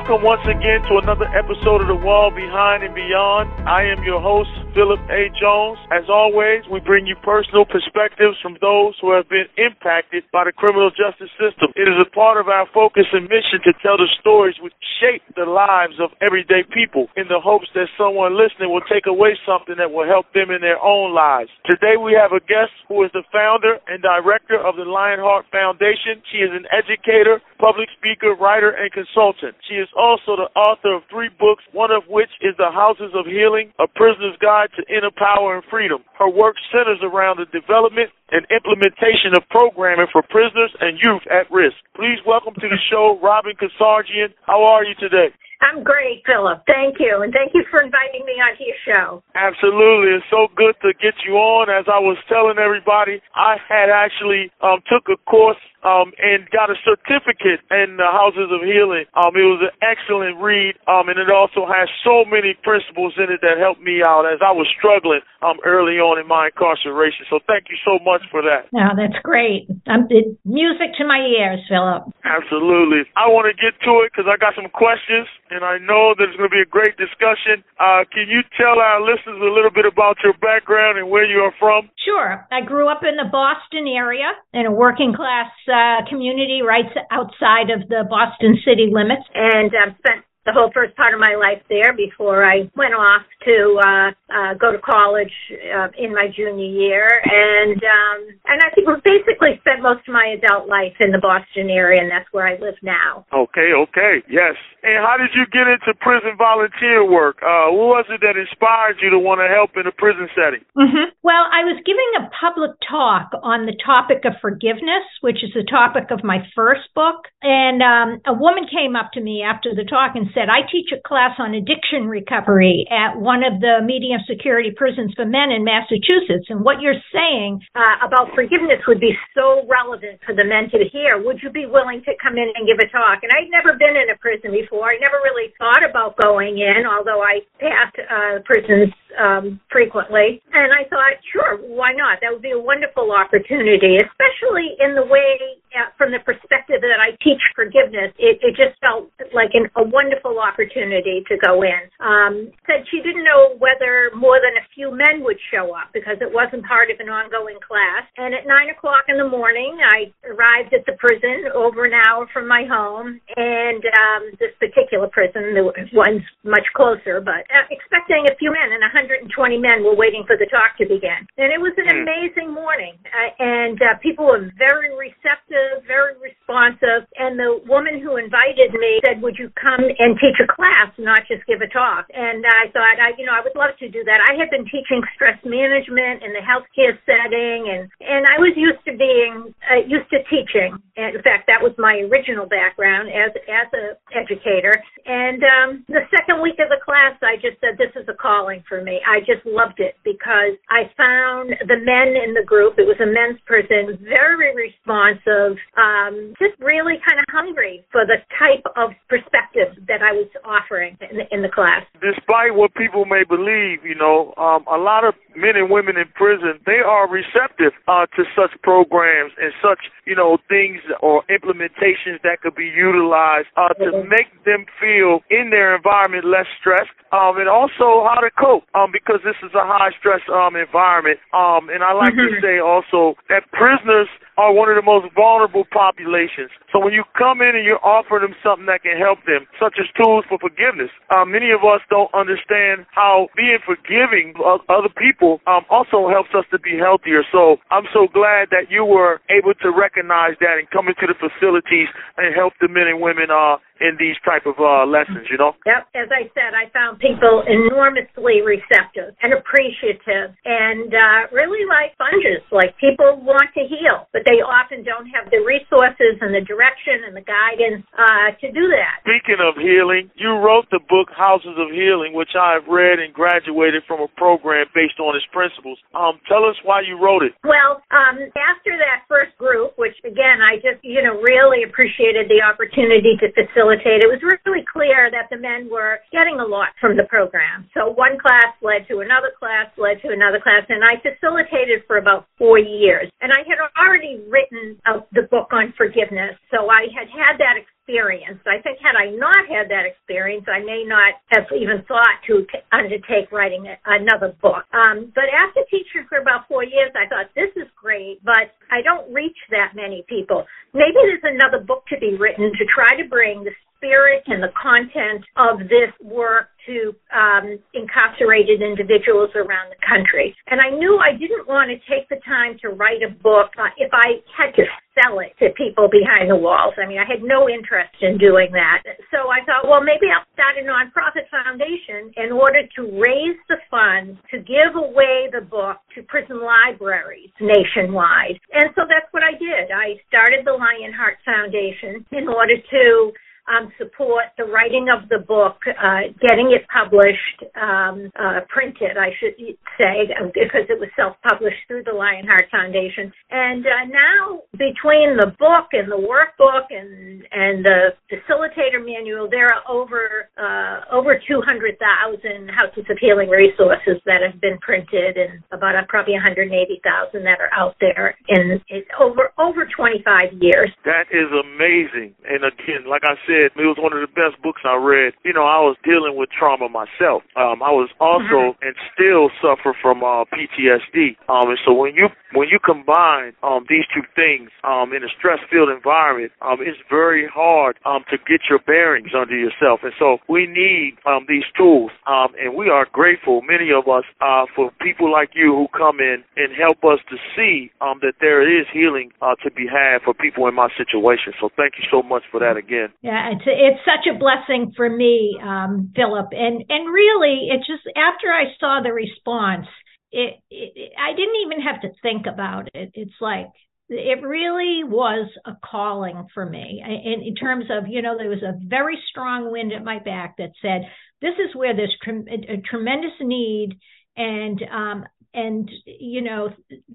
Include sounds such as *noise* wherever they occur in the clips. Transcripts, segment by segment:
Welcome once again to another episode of The Wall Behind and Beyond. I am your host, Phillip A. Jones. As always, we bring you personal perspectives from those who have been impacted by the criminal justice system. It is a part of our focus and mission to tell the stories which shape the lives of everyday people in the hopes that someone listening will take away something that will help them in their own lives. Today we have a guest who is the founder and director of the Lionheart Foundation. She is an educator, public speaker, writer, and consultant. She is also the author of three books, one of which is The Houses of Healing, A Prisoner's Guide to Inner Power and Freedom. Her work centers around the development and implementation of programming for prisoners and youth at risk. Please welcome to the show Robin Casarjian. How are you today? I'm great, Phillip. Thank you. And thank you for inviting me onto your show. Absolutely. It's so good to get you on. As I was telling everybody, I had actually um, took a course um, and got a certificate in the Houses of Healing. Um, it was an excellent read, um, and it also has so many principles in it that helped me out as I was struggling um, early on in my incarceration. So thank you so much for that. No, that's great. Um, it, music to my ears, Phillip. Absolutely. I want to get to it because I got some questions, and I know that it's going to be a great discussion. Uh, can you tell our listeners a little bit about your background and where you are from? Sure. I grew up in the Boston area in a working class uh, community right outside of the Boston city limits, and I've spent the whole first part of my life there before I went off to uh, uh, go to college uh, in my junior year, and um, and I think basically spent most of my adult life in the Boston area, and that's where I live now. Okay, okay, yes. And how did you get into prison volunteer work? Uh, what was it that inspired you to want to help in a prison setting? Mm-hmm. Well, I was giving a public talk on the topic of forgiveness, which is the topic of my first book, and um, a woman came up to me after the talk and said, I teach a class on addiction recovery at one of the medium security prisons for men in Massachusetts. And what you're saying uh, about forgiveness would be so relevant for the men to hear. Would you be willing to come in and give a talk? And I'd never been in a prison before. I never really thought about going in, although I passed uh, prisons um, frequently. And I thought, sure, why not? That would be a wonderful opportunity, especially in the way, uh, from the perspective that I teach forgiveness. It, it just felt like an, a wonderful opportunity to go in. Um, said she didn't know whether more than a few men would show up because it wasn't part of an ongoing class. And at nine o'clock in the morning, I arrived at the prison over an hour from my home, and um, this particular prison, the one's much closer, but uh, expecting a few men and a 120 men were waiting for the talk to begin. And it was an hmm. amazing morning. Uh, and uh, people were very receptive, very responsive. And the woman who invited me said, Would you come and teach a class, not just give a talk? And I thought, I, you know, I would love to do that. I had been teaching stress management in the healthcare setting, and, and I was used to being, uh, used to teaching. And in fact, that was my original background as, as an educator. And um, the second week of the class, I just said, This is a calling for me me. I just loved it because I found the men in the group, it was a men's prison, very responsive, um, just really kind of hungry for the type of perspective that I was offering in the, in the class. Despite what people may believe, you know, um, a lot of men and women in prison, they are receptive uh, to such programs and such, you know, things or implementations that could be utilized uh, to mm-hmm. make them feel in their environment less stressed um, and also how to cope um, because this is a high stress um, environment. Um, and I like mm-hmm. to say also that prisoners are one of the most vulnerable populations. So when you come in and you're offering them something that can help them, such as tools for forgiveness, uh, many of us don't understand how being forgiving of other people um, also helps us to be healthier. So I'm so glad that you were able to recognize that and come into the facilities and help the men and women uh, in these type of uh, lessons, you know? Yep. As I said, I found people enormously receptive and appreciative and uh, really like sponges. Like people want to heal, but they often don't have the resources and the direction and the guidance uh, to do that. Speaking of healing, you wrote the book Houses of Healing, which I've read and graduated from a program based on its principles. Um, tell us why you wrote it. Well, um, after that first group, which again, I just, you know, really appreciated the opportunity to facilitate facilitate, it was really clear that the men were getting a lot from the program. So one class led to another class, led to another class, and I facilitated for about four years. And I had already written the book on forgiveness, so I had had that experience. I think had I not had that experience, I may not have even thought to undertake writing another book. Um, but after teaching for about four years, I thought this is great, but I don't reach that many people. Maybe there's another book to be written to try to bring the spirit and the content of this work to um, incarcerated individuals around the country. And I knew I didn't want to take the time to write a book uh, if I had to sell it to people behind the walls. I mean, I had no interest in doing that. So I thought, well, maybe I'll start a nonprofit foundation in order to raise the funds to give away the book to prison libraries nationwide. And so that's what I did. I started the Lionheart Foundation in order to um, support the writing of the book, uh, getting it published, um, uh, printed, I should say, because it was self-published through the Lionheart Foundation. And uh, now, between the book and the workbook and and the facilitator manual, there are over uh, over 200,000 Houses of Healing resources that have been printed, and about uh, probably 180,000 that are out there in, in over over 25 years. That is amazing. And again, like I said said, it was one of the best books I read. You know, I was dealing with trauma myself. Um, I was also mm-hmm. and still suffer from uh, PTSD. Um, and so when you when you combine um, these two things um, in a stress-filled environment, um, it's very hard um, to get your bearings under yourself. And so we need um, these tools, um, and we are grateful, many of us, uh, for people like you who come in and help us to see um, that there is healing uh, to be had for people in my situation. So thank you so much for that again. Yeah, it's it's such a blessing for me, um, Phillip, and and really, it just after I saw the response, it, it I didn't even have to think about it. It's like it really was a calling for me. In, in, terms of you know there was a very strong wind at my back that said this is where there's tre- a, tremendous need. And um and you know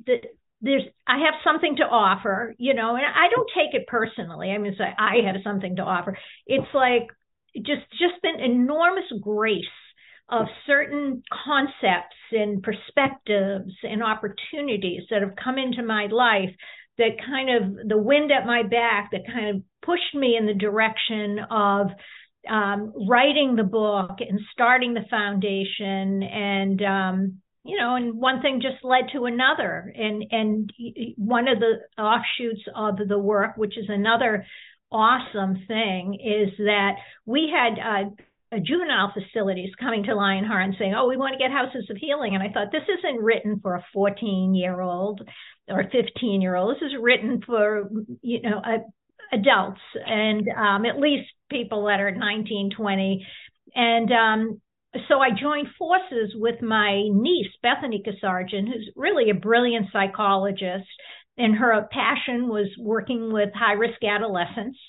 the there's I have something to offer, you know, and I don't take it personally. I mean, say I have something to offer. It's like just just been enormous grace of certain concepts and perspectives and opportunities that have come into my life that kind of the wind at my back that kind of pushed me in the direction of um, writing the book and starting the foundation and um, you know, and one thing just led to another. And and one of the offshoots of the work, which is another awesome thing, is that we had uh, juvenile facilities coming to Lionheart and saying, "Oh, we want to get houses of healing." And I thought this isn't written for a 14-year-old or 15-year-old. This is written for you know a, adults and um, at least people that are 19, 20. And um, so I joined forces with my niece, Bethany Casarjian, who's really a brilliant psychologist, and her passion was working with high risk adolescents.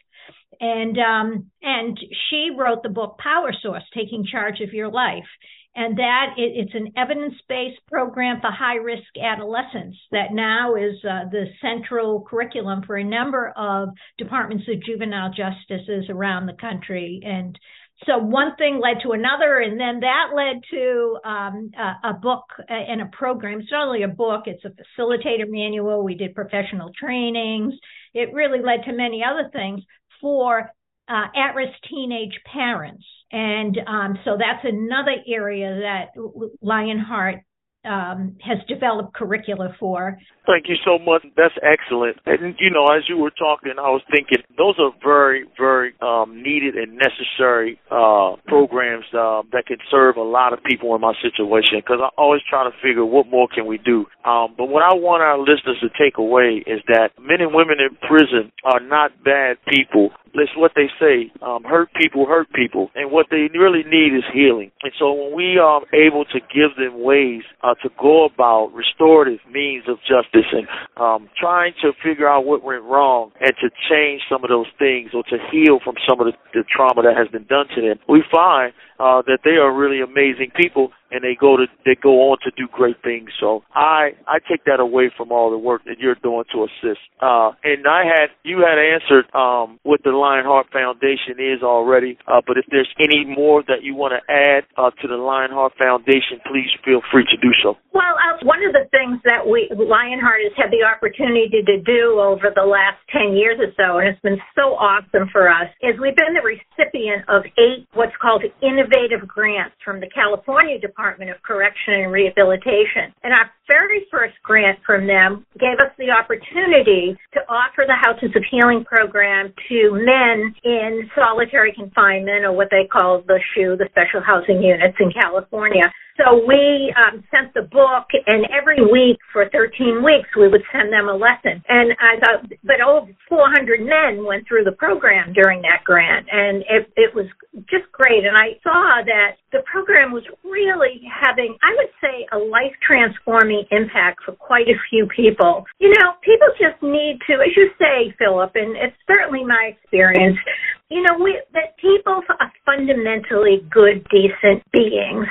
And um, and she wrote the book Power Source: Taking Charge of Your Life, and that it, it's an evidence based program for high risk adolescents that now is uh, the central curriculum for a number of departments of juvenile justices around the country and so one thing led to another, and then that led to um, a, a, book and a program. It's not only a book; it's a facilitator manual. We did professional trainings. It really led to many other things for uh, at-risk teenage parents, and um, so that's another area that Lionheart um, has developed curricula for. Thank you so much. That's excellent. And you know, as you were talking, I was thinking those are very, very um, needed and necessary uh, programs uh, that can serve a lot of people in my situation. Because I always try to figure what more can we do. Um, but what I want our listeners to take away is that men and women in prison are not bad people it's what they say. Um, hurt people hurt people, and what they really need is healing. And so when we are able to give them ways uh, to go about restorative means of justice and um, trying to figure out what went wrong and to change some of those things or to heal from some of the, the trauma that has been done to them, we find uh, that they are really amazing people and they go to they go on to do great things. So I I take that away from all the work that you're doing to assist. Uh, and I had you had answered um, what the Lionheart Foundation is already, uh, but if there's any more that you want to add uh, to the Lionheart Foundation, please feel free to do so. Well, uh, one of the things that we Lionheart has had the opportunity to do over the last ten years or so, and it's been so awesome for us, is we've been the recipient of eight what's called innovative grants from the California Department Department of Correction and Rehabilitation. And our very first grant from them gave us the opportunity to offer the Houses of Healing program to men in solitary confinement, or what they call the SHU, the Special Housing Units in California. So we um, sent the book, and every week for 13 weeks, we would send them a lesson. And I thought, but over 400 men went through the program during that grant, and it, it was just great. And I saw that the program was really having, I would say, a life transforming impact for quite a few people. You know, people just need to, as you say, Phillip, and it's certainly my experience, you know, we, that people are fundamentally good, decent beings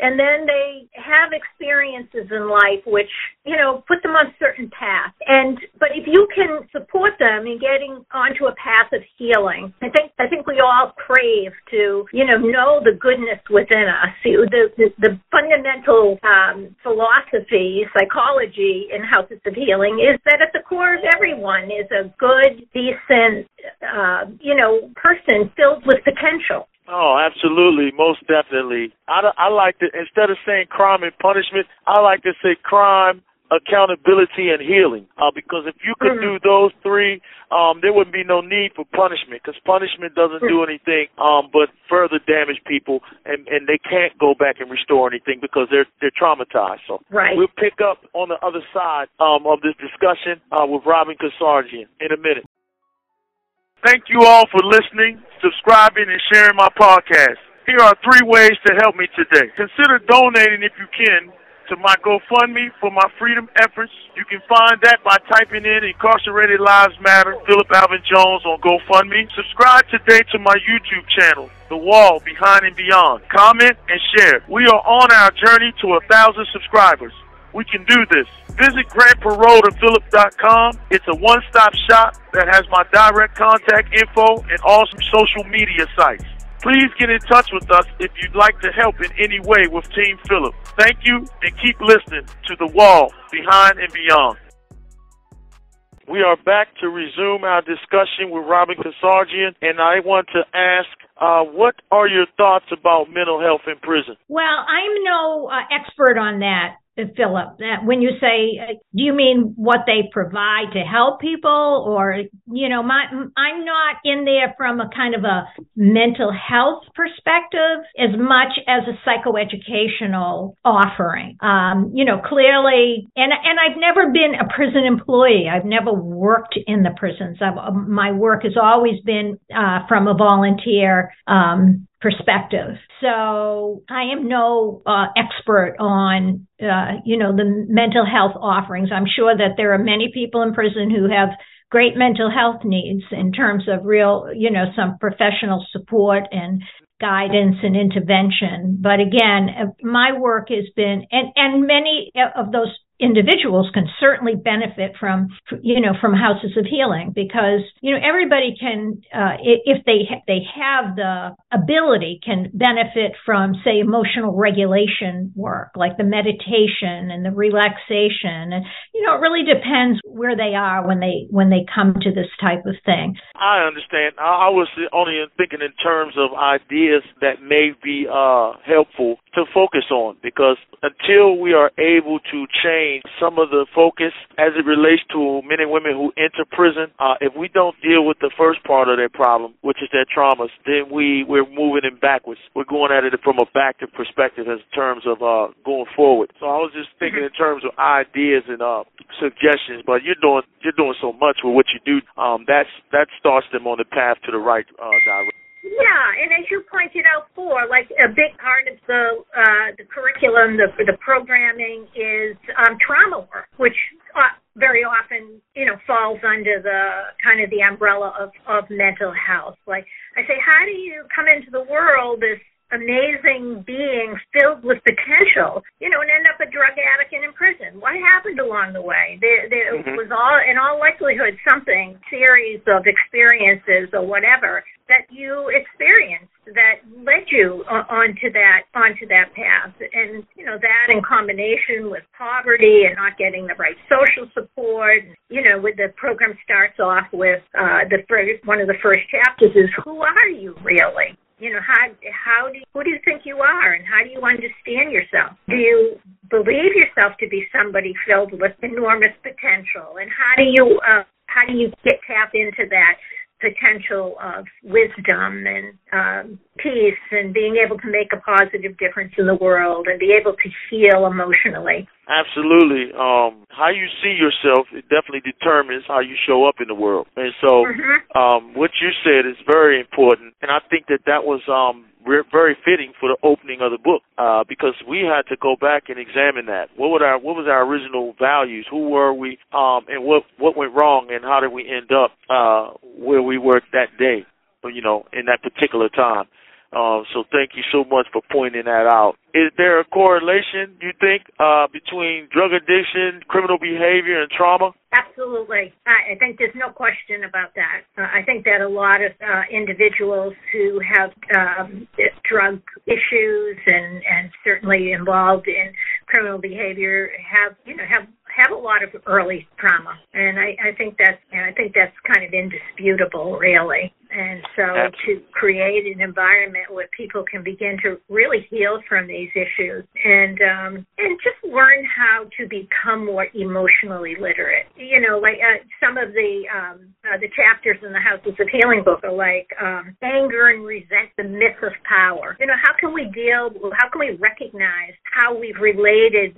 and then they have experiences in life which you know put them on certain paths and but if you can support them in getting onto a path of healing i think i think we all crave to you know know the goodness within us. The the, the fundamental um, philosophy psychology in houses of healing is that at the core of everyone is a good decent uh, you know person filled with potential. Oh, absolutely, most definitely. I, I like to instead of saying crime and punishment, I like to say crime, accountability, and healing. Uh, because if you could mm-hmm. do those three, um, there wouldn't be no need for punishment. Because punishment doesn't do anything um, but further damage people, and and they can't go back and restore anything because they're they're traumatized. So right. we'll pick up on the other side um, of this discussion uh, with Robin Casarjian in a minute. Thank you all for listening, subscribing, and sharing my podcast. Here are three ways to help me today. Consider donating if you can to my GoFundMe for my freedom efforts. You can find that by typing in Incarcerated Lives Matter, Phillip Alvin Jones on GoFundMe. Subscribe today to my YouTube channel, The Wall Behind and Beyond. Comment and share. We are on our journey to a thousand subscribers. We can do this. Visit grantparole.philip.com. It's a one-stop shop that has my direct contact info and all social media sites. Please get in touch with us if you'd like to help in any way with Team Phillip. Thank you and keep listening to The Wall Behind and Beyond. We are back to resume our discussion with Robin Casarjian, and I want to ask, uh, what are your thoughts about mental health in prison? Well, I'm no uh, expert on that. Phillip, that when you say, do you mean what they provide to help people, or you know, my I'm not in there from a kind of a mental health perspective as much as a psychoeducational offering. Um, you know, clearly, and and I've never been a prison employee. I've never worked in the prisons. I've, my work has always been uh, from a volunteer um, perspective. So I am no uh, expert on, uh, you know, the mental health offerings. I'm sure that there are many people in prison who have great mental health needs in terms of real, you know, some professional support and guidance and intervention. But again, uh, my work has been, and, and many of those individuals can certainly benefit from you know from houses of healing because you know everybody can uh, if they they have the ability can benefit from say emotional regulation work like the meditation and the relaxation. And you know it really depends where they are when they when they come to this type of thing. I understand. I, I was only thinking in terms of ideas that may be uh helpful to focus on because until we are able to change some of the focus as it relates to men and women who enter prison, uh, if we don't deal with the first part of their problem, which is their traumas, then we we're moving in backwards. We're going at it from a backward perspective in terms of uh, going forward. So I was just thinking in terms of ideas and uh, suggestions, but you're doing you're doing so much with what you do. Um, that's that starts them on the path to the right uh, direction. Yeah, and as you pointed out before, like a big part of the uh, the curriculum, the the programming is um, trauma work, which uh, very often you know falls under the kind of the umbrella of of mental health. Like I say, how do you come into the world as amazing being filled with potential, you know, and end up a drug addict and in prison. What happened along the way? There, there mm-hmm. was all, in all likelihood, something series of experiences or whatever that you experienced that led you onto that onto that path. And you know that in combination with poverty and not getting the right social support you know with the program starts off with uh the first one of the first chapters is who are you really? You know how how do you, who do you think you are and how do you understand yourself? Do you believe yourself to be somebody filled with enormous potential? And how do you uh, how do you get tap into that potential of wisdom and um, peace and being able to make a positive difference in the world and be able to heal emotionally. Absolutely. Um, how you see yourself it definitely determines how you show up in the world. And so, mm-hmm. um, what you said is very important, and I think that that was um, re- very fitting for the opening of the book uh, because we had to go back and examine that. What were our what was our original values? Who were we? Um, and what what went wrong? And how did we end up uh, where we were that day? You know, in that particular time. Uh, so thank you so much for pointing that out. Is there a correlation, you think, uh, between drug addiction, criminal behavior, and trauma? Absolutely. I think there's no question about that. Uh, I think that a lot of uh, individuals who have um, drug issues and, and certainly involved in criminal behavior have, you know, have have a lot of early trauma, and I, I think that's and I think that's kind of indisputable, really. And so Absolutely. to create an environment where people can begin to really heal from these issues and um, and just learn how to become more emotionally literate. You know, like uh, some of the um, uh, the chapters in the Houses of Healing book are like um, anger and resent, the myth of power. You know, how can we deal? How can we recognize how we've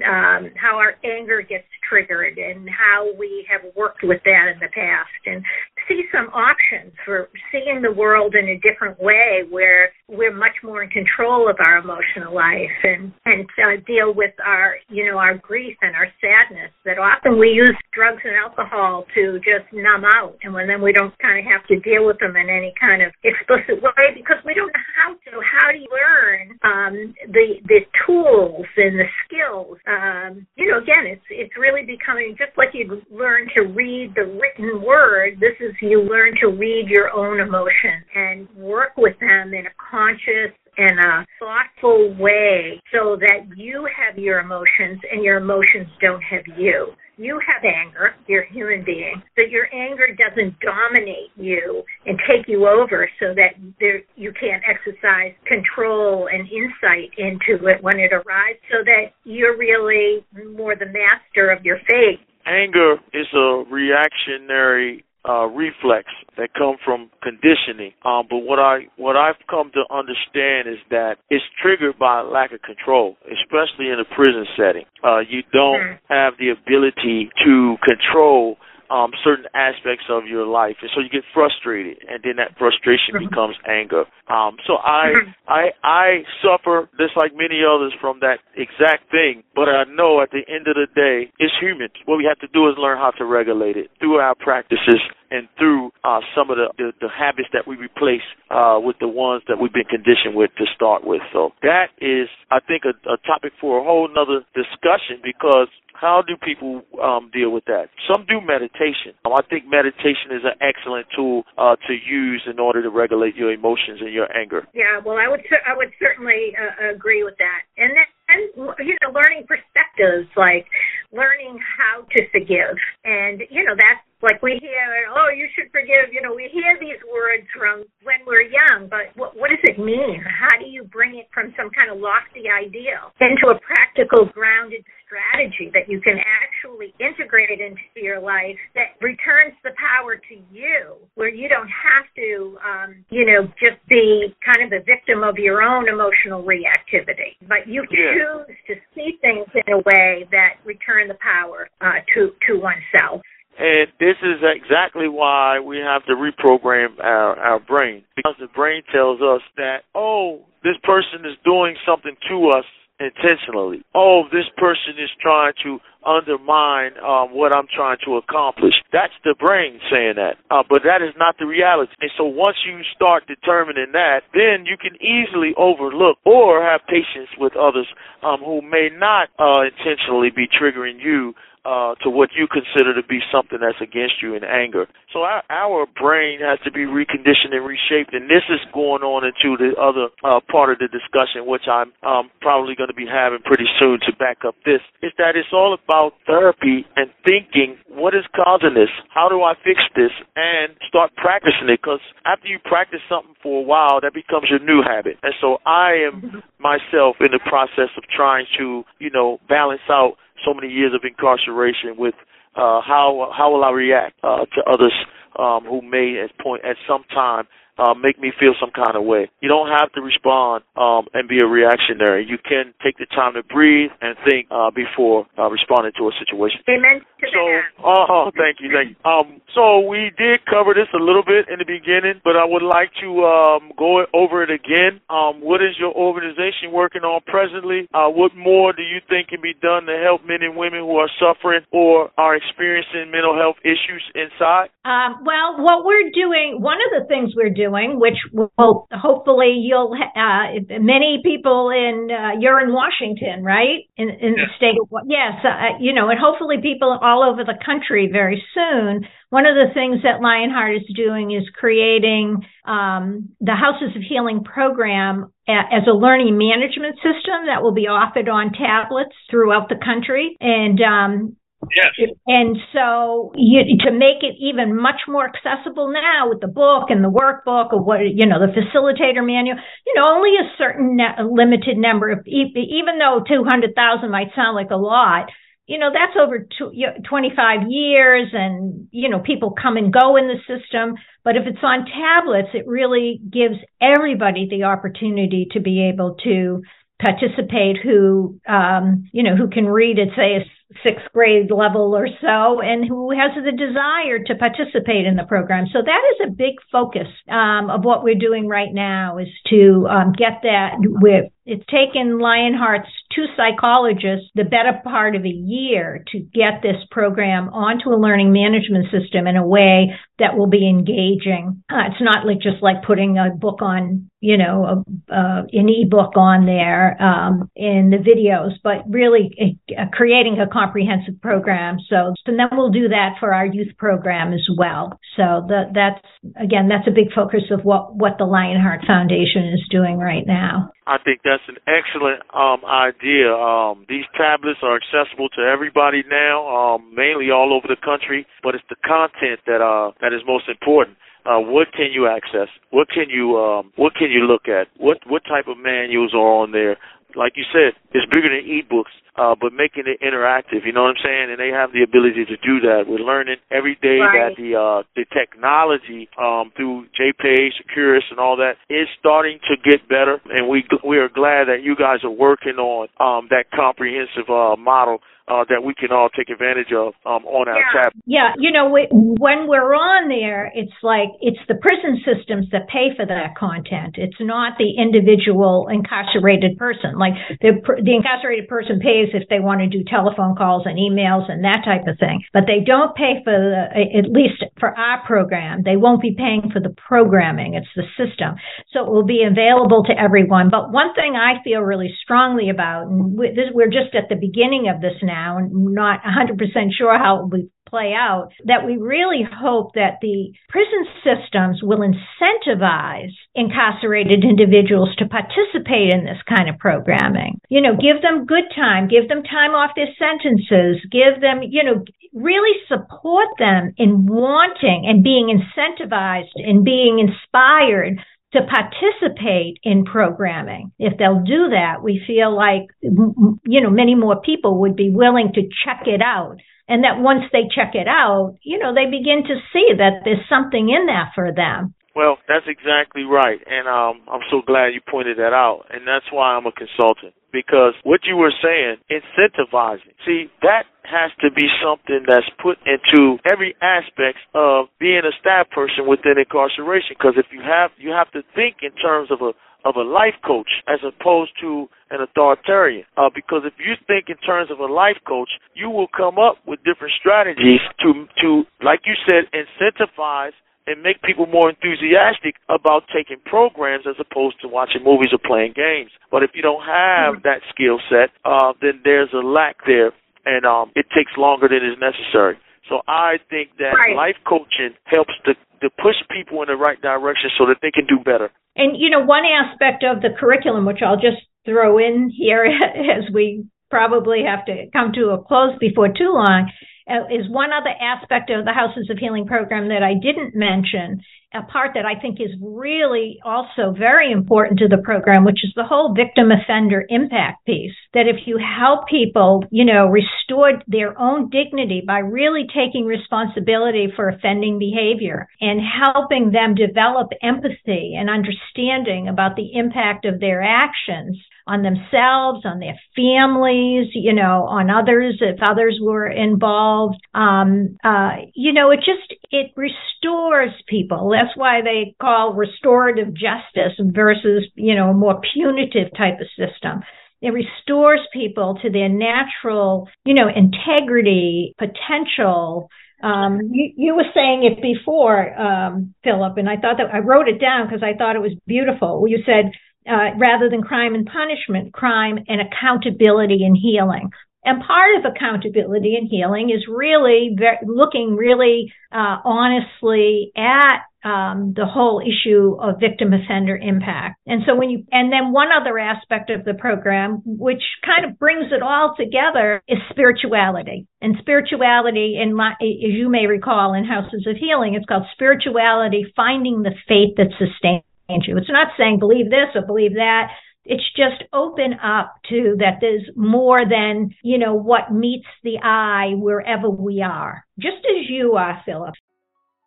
um, how our anger gets triggered, and how we have worked with that in the past, and see some options for seeing the world in a different way where we're much more in control of our emotional life and and uh, deal with our you know our grief and our sadness that often we use drugs and alcohol to just numb out. And when then we don't kind of have to deal with them in any kind of explicit way because we don't know how to. How do you learn um the the tools and the skills? Um you know again it's it's really becoming just like you learn to read the written word this is you learn to read your own emotions and work with them in a conscious and a thoughtful way so that you have your emotions and your emotions don't have you. You have anger, you're a human being, but your anger doesn't dominate you and take you over so that there, you can't exercise control and insight into it when it arrives so that you're really more the master of your fate. Anger is a reactionary uh, reflex that come from conditioning. Um, but what I what I've come to understand is that it's triggered by lack of control, especially in a prison setting. Uh, you don't mm-hmm. have the ability to control um, certain aspects of your life, and so you get frustrated, and then that frustration mm-hmm. becomes anger. Um, so I, mm-hmm. I, I suffer just like many others from that exact thing, but I know at the end of the day, it's human. What we have to do is learn how to regulate it through our practices and through uh, some of the, the, the habits that we replace uh, with the ones that we've been conditioned with to start with. So that is, I think, a, a topic for a whole nother discussion because how do people um, deal with that? Some do meditation. Um, I think meditation is an excellent tool uh, to use in order to regulate your emotions and your anger. Yeah, well, I would I would certainly uh, agree with that. And then and you know, learning perspectives like learning how to forgive, and you know that's like we hear, oh, you should forgive. You know, we hear these words from when we're young, but what, what does it mean? How do you bring it from some kind of lofty ideal into a practical, grounded strategy that you can actually integrate it into your life that returns the power to you, where you don't have to, um, you know, just be kind of a victim of your own emotional reactivity, but you yeah. choose to see things in a way that return the power uh, to to oneself. And this is exactly why we have to reprogram our, our brain. Because the brain tells us that, oh, this person is doing something to us intentionally. Oh, this person is trying to undermine um, what I'm trying to accomplish. That's the brain saying that, uh, but that is not the reality. And so once you start determining that, then you can easily overlook or have patience with others um, who may not uh, intentionally be triggering you uh, to what you consider to be something that's against you in anger. So our, our brain has to be reconditioned and reshaped, and this is going on into the other uh, part of the discussion, which I'm um, probably going to be having pretty soon to back up this, is that it's all about therapy and thinking, what is causing this? How do I fix this? And start practicing it, because after you practice something for a while, that becomes your new habit. And so I am myself in the process of trying to, you know, balance out so many years of incarceration with uh, how how will I react uh, to others um, who may at point at some time uh, make me feel some kind of way. You don't have to respond um, and be a reactionary. You can take the time to breathe and think uh, before uh, responding to a situation. Amen. So, uh, thank you, thank you. Um, so we did cover this a little bit in the beginning, but I would like to um, go over it again. Um, what is your organization working on presently? Uh, what more do you think can be done to help men and women who are suffering or are experiencing mental health issues inside? Um, well, what we're doing, one of the things we're doing doing, which will hopefully you'll uh, many people in uh, you're in Washington, right? In, in yes. the state of yes, uh, you know, and hopefully people all over the country very soon. One of the things that Lionheart is doing is creating um, the Houses of Healing program as a learning management system that will be offered on tablets throughout the country. And um, Yes. And so you, to make it even much more accessible now with the book and the workbook or what, you know, the facilitator manual, you know, only a certain ne- limited number of, even though 200,000 might sound like a lot, you know, that's over two, 25 years and, you know, people come and go in the system. But if it's on tablets, it really gives everybody the opportunity to be able to participate who, um, you know, who can read at say, a sixth grade level or so and who has the desire to participate in the program. So that is a big focus um, of what we're doing right now is to um, get that with it's taken Lionheart's two psychologists the better part of a year to get this program onto a learning management system in a way that will be engaging. Uh, it's not like just like putting a book on, you know, a, uh, an ebook on there um, in the videos, but really uh, creating a comprehensive program. So, and then we'll do that for our youth program as well. So that's again, that's a big focus of what what the Lionheart Foundation is doing right now. I think that's an excellent um, idea. Um, these tablets are accessible to everybody now, um, mainly all over the country. But it's the content that uh, that is most important. Uh, what can you access? What can you um, what can you look at? What what type of manuals are on there? Like you said, it's bigger than ebooks uh, but making it interactive. You know what I'm saying? And they have the ability to do that. We're learning every day right. that the uh, the technology um, through JPay, Securus, and all that is starting to get better. And we we are glad that you guys are working on um, that comprehensive uh, model uh, that we can all take advantage of um, on our yeah. tab. Yeah, you know, we, when we're on there, it's like it's the prison systems that pay for that content. It's not the individual incarcerated person. Like the the incarcerated person pays if they want to do telephone calls and emails and that type of thing, but they don't pay for the at least for our program. They won't be paying for the programming. It's the system, so it will be available to everyone. But one thing I feel really strongly about, and we're just at the beginning of this now now and not 100% sure how it will play out, that we really hope that the prison systems will incentivize incarcerated individuals to participate in this kind of programming. You know, give them good time, give them time off their sentences, give them, you know, really support them in wanting and being incentivized and being inspired to participate in programming. If they'll do that, we feel like, you know, many more people would be willing to check it out. And that once they check it out, you know, they begin to see that there's something in that for them. Well, that's exactly right. And um, I'm so glad you pointed that out. And that's why I'm a consultant. Because what you were saying, incentivizing. See, that has to be something that's put into every aspect of being a staff person within incarceration. Because if you have, you have to think in terms of a of a life coach as opposed to an authoritarian. Uh, because if you think in terms of a life coach, you will come up with different strategies to to like you said, incentivize and make people more enthusiastic about taking programs as opposed to watching movies or playing games. But if you don't have mm-hmm. that skill set, uh, then there's a lack there, and um, it takes longer than is necessary. So I think that right. life coaching helps to to push people in the right direction so that they can do better. And you know, one aspect of the curriculum, which I'll just throw in here *laughs* as we probably have to come to a close before too long, Uh, is one other aspect of the Houses of Healing program that I didn't mention, a part that I think is really also very important to the program, which is the whole victim offender impact piece. That if you help people, you know, restore their own dignity by really taking responsibility for offending behavior and helping them develop empathy and understanding about the impact of their actions, on themselves, on their families, you know, on others if others were involved. Um, uh, you know, it just it restores people. That's why they call restorative justice versus you know a more punitive type of system. It restores people to their natural, you know, integrity, potential, um, you, you were saying it before, um, Phillip, and I thought that I wrote it down because I thought it was beautiful. You said uh, rather than crime and punishment, crime and accountability and healing. And part of accountability and healing is really looking really uh, honestly at um, the whole issue of victim offender impact. And so when you, and then one other aspect of the program, which kind of brings it all together, is spirituality. And spirituality, in my, as you may recall in Houses of Healing, it's called spirituality, finding the faith that sustains you. It's not saying believe this or believe that. It's just open up to that there's more than, you know, what meets the eye wherever we are, just as you are, Phillip.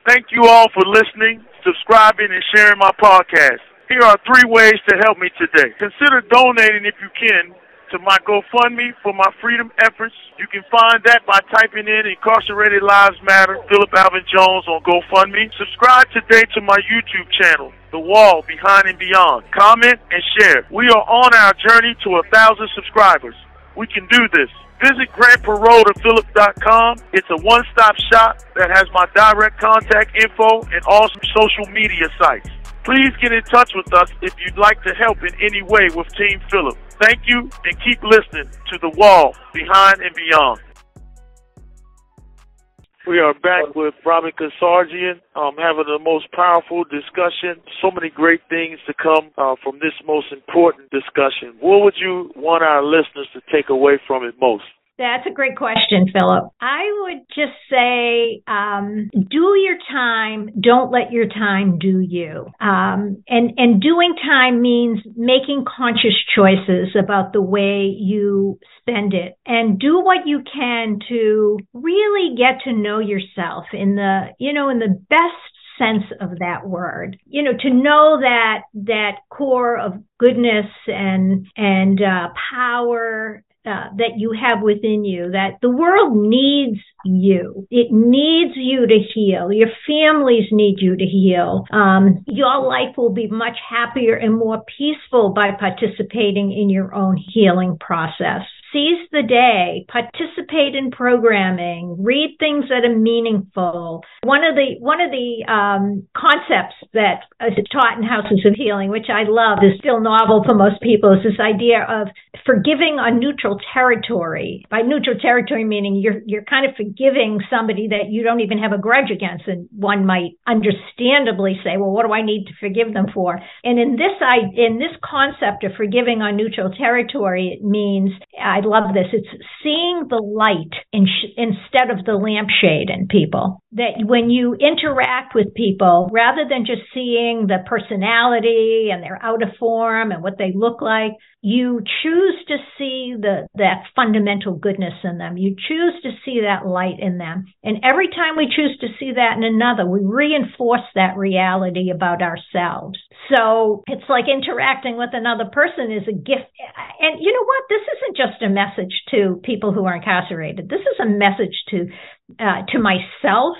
Thank you all for listening, subscribing, and sharing my podcast. Here are three ways to help me today. Consider donating if you can to my GoFundMe for my freedom efforts. You can find that by typing in Incarcerated Lives Matter, Phillip Alvin Jones on GoFundMe. Subscribe today to my YouTube channel, The Wall Behind and Beyond. Comment and share. We are on our journey to a thousand subscribers. We can do this. Visit grantparole.philip.com. It's a one-stop shop that has my direct contact info and all social media sites. Please get in touch with us if you'd like to help in any way with Team Phillip. Thank you and keep listening to The Wall Behind and Beyond. We are back with Robin Casarjian, um, having the most powerful discussion. So many great things to come uh, from this most important discussion. What would you want our listeners to take away from it most? That's a great question, Phillip. I would just say, um, do your time. Don't let your time do you. Um, and and doing time means making conscious choices about the way you spend it, and do what you can to really get to know yourself in the you know in the best sense of that word. You know, to know that that core of goodness and and uh, power uh, that you have within you that the world needs you. It needs you to heal. Your families need you to heal. Um, your life will be much happier and more peaceful by participating in your own healing process seize the day, participate in programming, read things that are meaningful. One of the one of the um, concepts that is taught in Houses of Healing, which I love, is still novel for most people, is this idea of forgiving on neutral territory. By neutral territory, meaning you're you're kind of forgiving somebody that you don't even have a grudge against, and one might understandably say, well, what do I need to forgive them for? And in this I in this concept of forgiving on neutral territory, it means I I love this. It's seeing the light in sh- instead of the lampshade in people. That when you interact with people, rather than just seeing the personality and their out of form and what they look like, you choose to see the that fundamental goodness in them. You choose to see that light in them. And every time we choose to see that in another, we reinforce that reality about ourselves. So it's like interacting with another person is a gift. And you know what? This isn't just a message to people who are incarcerated. This is a message to uh, to myself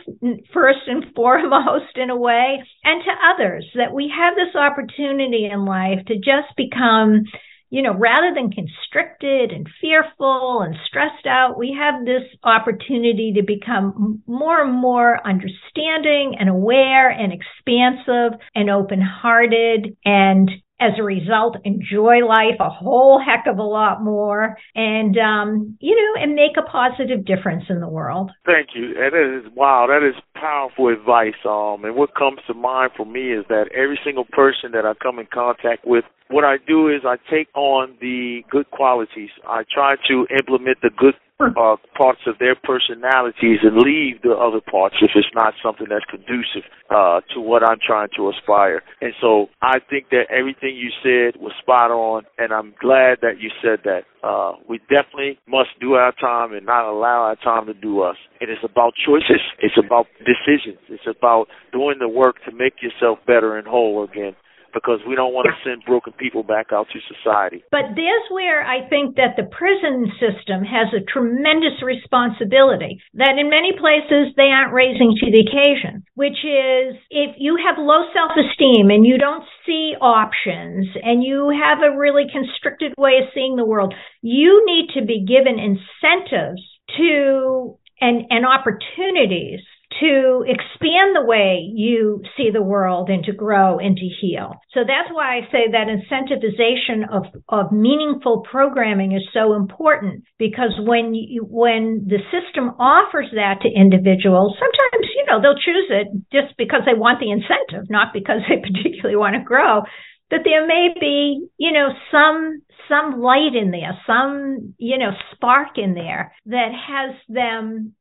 first and foremost in a way and to others that we have this opportunity in life to just become you know, rather than constricted and fearful and stressed out, we have this opportunity to become more and more understanding and aware and expansive and open hearted and as a result, enjoy life a whole heck of a lot more and, um, you know, and make a positive difference in the world. Thank you. That is, wow, that is powerful advice. Um, and what comes to mind for me is that every single person that I come in contact with, what I do is I take on the good qualities. I try to implement the good *laughs* uh, parts of their personalities and leave the other parts if it's not something that's conducive uh, to what I'm trying to aspire. And so I think that everything you said was spot on, and I'm glad that you said that. Uh, we definitely must do our time and not allow our time to do us. It is about choices. It's about decisions. It's about doing the work to make yourself better and whole again because we don't want to send broken people back out to society. But there's where I think that the prison system has a tremendous responsibility that in many places they aren't raising to the occasion, which is if you have low self-esteem and you don't see options and you have a really constricted way of seeing the world, you need to be given incentives to and, and opportunities to expand the way you see the world and to grow and to heal. So that's why I say that incentivization of, of meaningful programming is so important because when you, when the system offers that to individuals, sometimes, you know, they'll choose it just because they want the incentive, not because they *laughs* particularly want to grow that there may be, you know, some some light in there, some, you know, spark in there that has them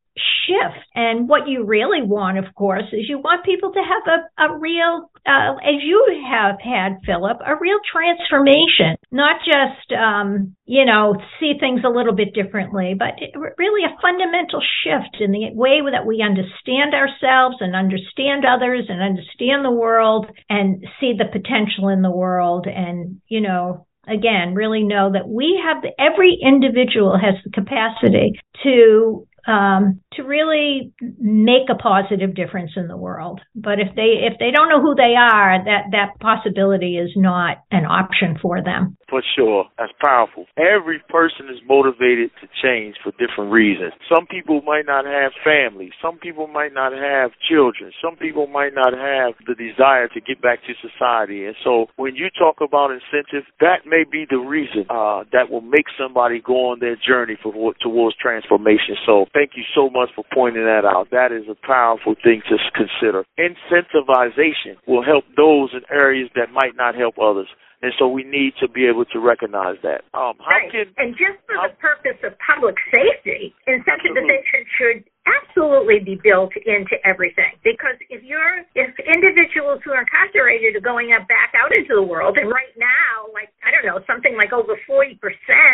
shift. And what you really want, of course, is you want people to have a, a real, uh, as you have had, Phillip, a real transformation, not just, um, you know, see things a little bit differently, but really a fundamental shift in the way that we understand ourselves and understand others and understand the world and see the potential in the world and, you know, again, really know that we have the, every individual has the capacity to um, to really make a positive difference in the world. But if they if they don't know who they are, that that possibility is not an option for them. For sure, that's powerful. Every person is motivated to change for different reasons. Some people might not have families. Some people might not have children. Some people might not have the desire to get back to society. And so, when you talk about incentive, that may be the reason uh, that will make somebody go on their journey for, towards transformation. So Thank you so much for pointing that out. That is a powerful thing to consider. Incentivization will help those in areas that might not help others. And so we need to be able to recognize that. Um, right. Can, and just for how, the purpose of public safety, incentivization should absolutely be built into everything. Because if you're, if individuals who are incarcerated are going back out into the world, and right now, like, I don't know, something like over 40%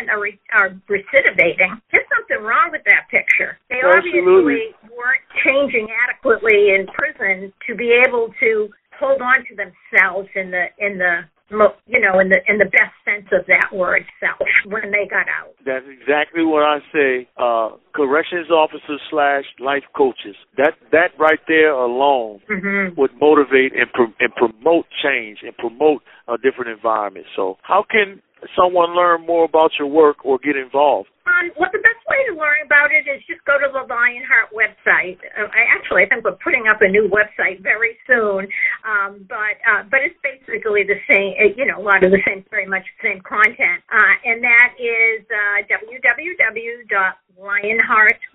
are, are recidivating, there's something wrong with picture. They absolutely. obviously weren't changing adequately in prison to be able to hold on to themselves in the in the you know, in the in the best sense of that word, self, when they got out. That's exactly what I say. Uh, corrections officers slash life coaches. That that right there alone mm-hmm. would motivate and pro- and promote change and promote a different environment. So, how can someone learn more about your work or get involved? Um, well, the best way to learn about it is just go to the Lionheart website. Uh, I actually, I think we're putting up a new website very soon, um, but uh, but it's basically the same. Uh, you know, a lot of the same, very much the same content, uh, and that is uh, www.lionheart,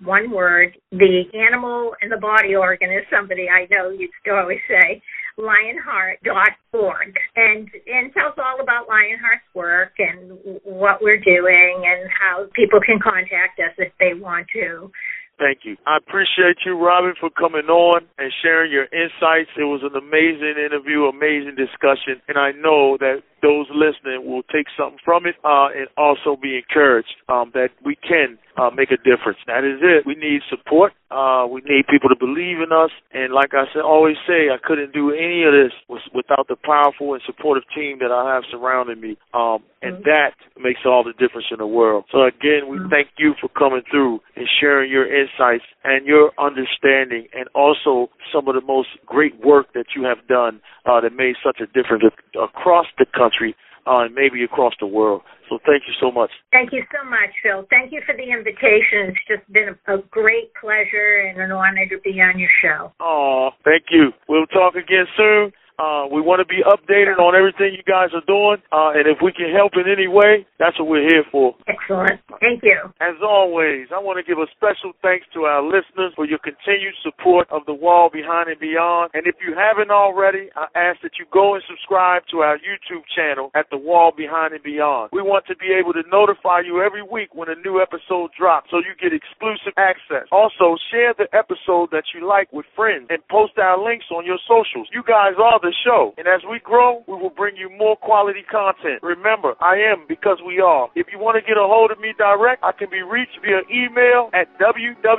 one word, the animal and the body organ is somebody I know used to always say lionheart.org and and tells us all about Lionheart's work and what we're doing and how people can contact us if they want to. Thank you. I appreciate you, Robin, for coming on and sharing your insights. It was an amazing interview, amazing discussion, and I know that those listening will take something from it uh, and also be encouraged um, that we can uh, make a difference. That is it. We need support. Uh, we need people to believe in us. And like I said, always say, I couldn't do any of this without the powerful and supportive team that I have surrounding me. Um, and mm-hmm. that makes all the difference in the world. So again, we mm-hmm. thank you for coming through and sharing your insights and your understanding and also some of the most great work that you have done uh, that made such a difference across the country uh, and maybe across the world. So thank you so much. Thank you so much, Phil. Thank you for the invitation. It's just been a, a great pleasure and an honor to be on your show. Oh, thank you. We'll talk again soon. Uh, we want to be updated on everything you guys are doing, uh, and if we can help in any way, that's what we're here for. Excellent. Thank you. As always, I want to give a special thanks to our listeners for your continued support of The Wall Behind and Beyond. And if you haven't already, I ask that you go and subscribe to our YouTube channel at The Wall Behind and Beyond. We want to be able to notify you every week when a new episode drops so you get exclusive access. Also, share the episode that you like with friends and post our links on your socials. You guys are the show. And as we grow, we will bring you more quality content. Remember, I am because we are. If you want to get a hold of me direct, I can be reached via email at www.jpay.com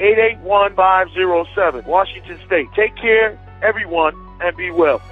881507, Washington State. Take care, everyone, and be well.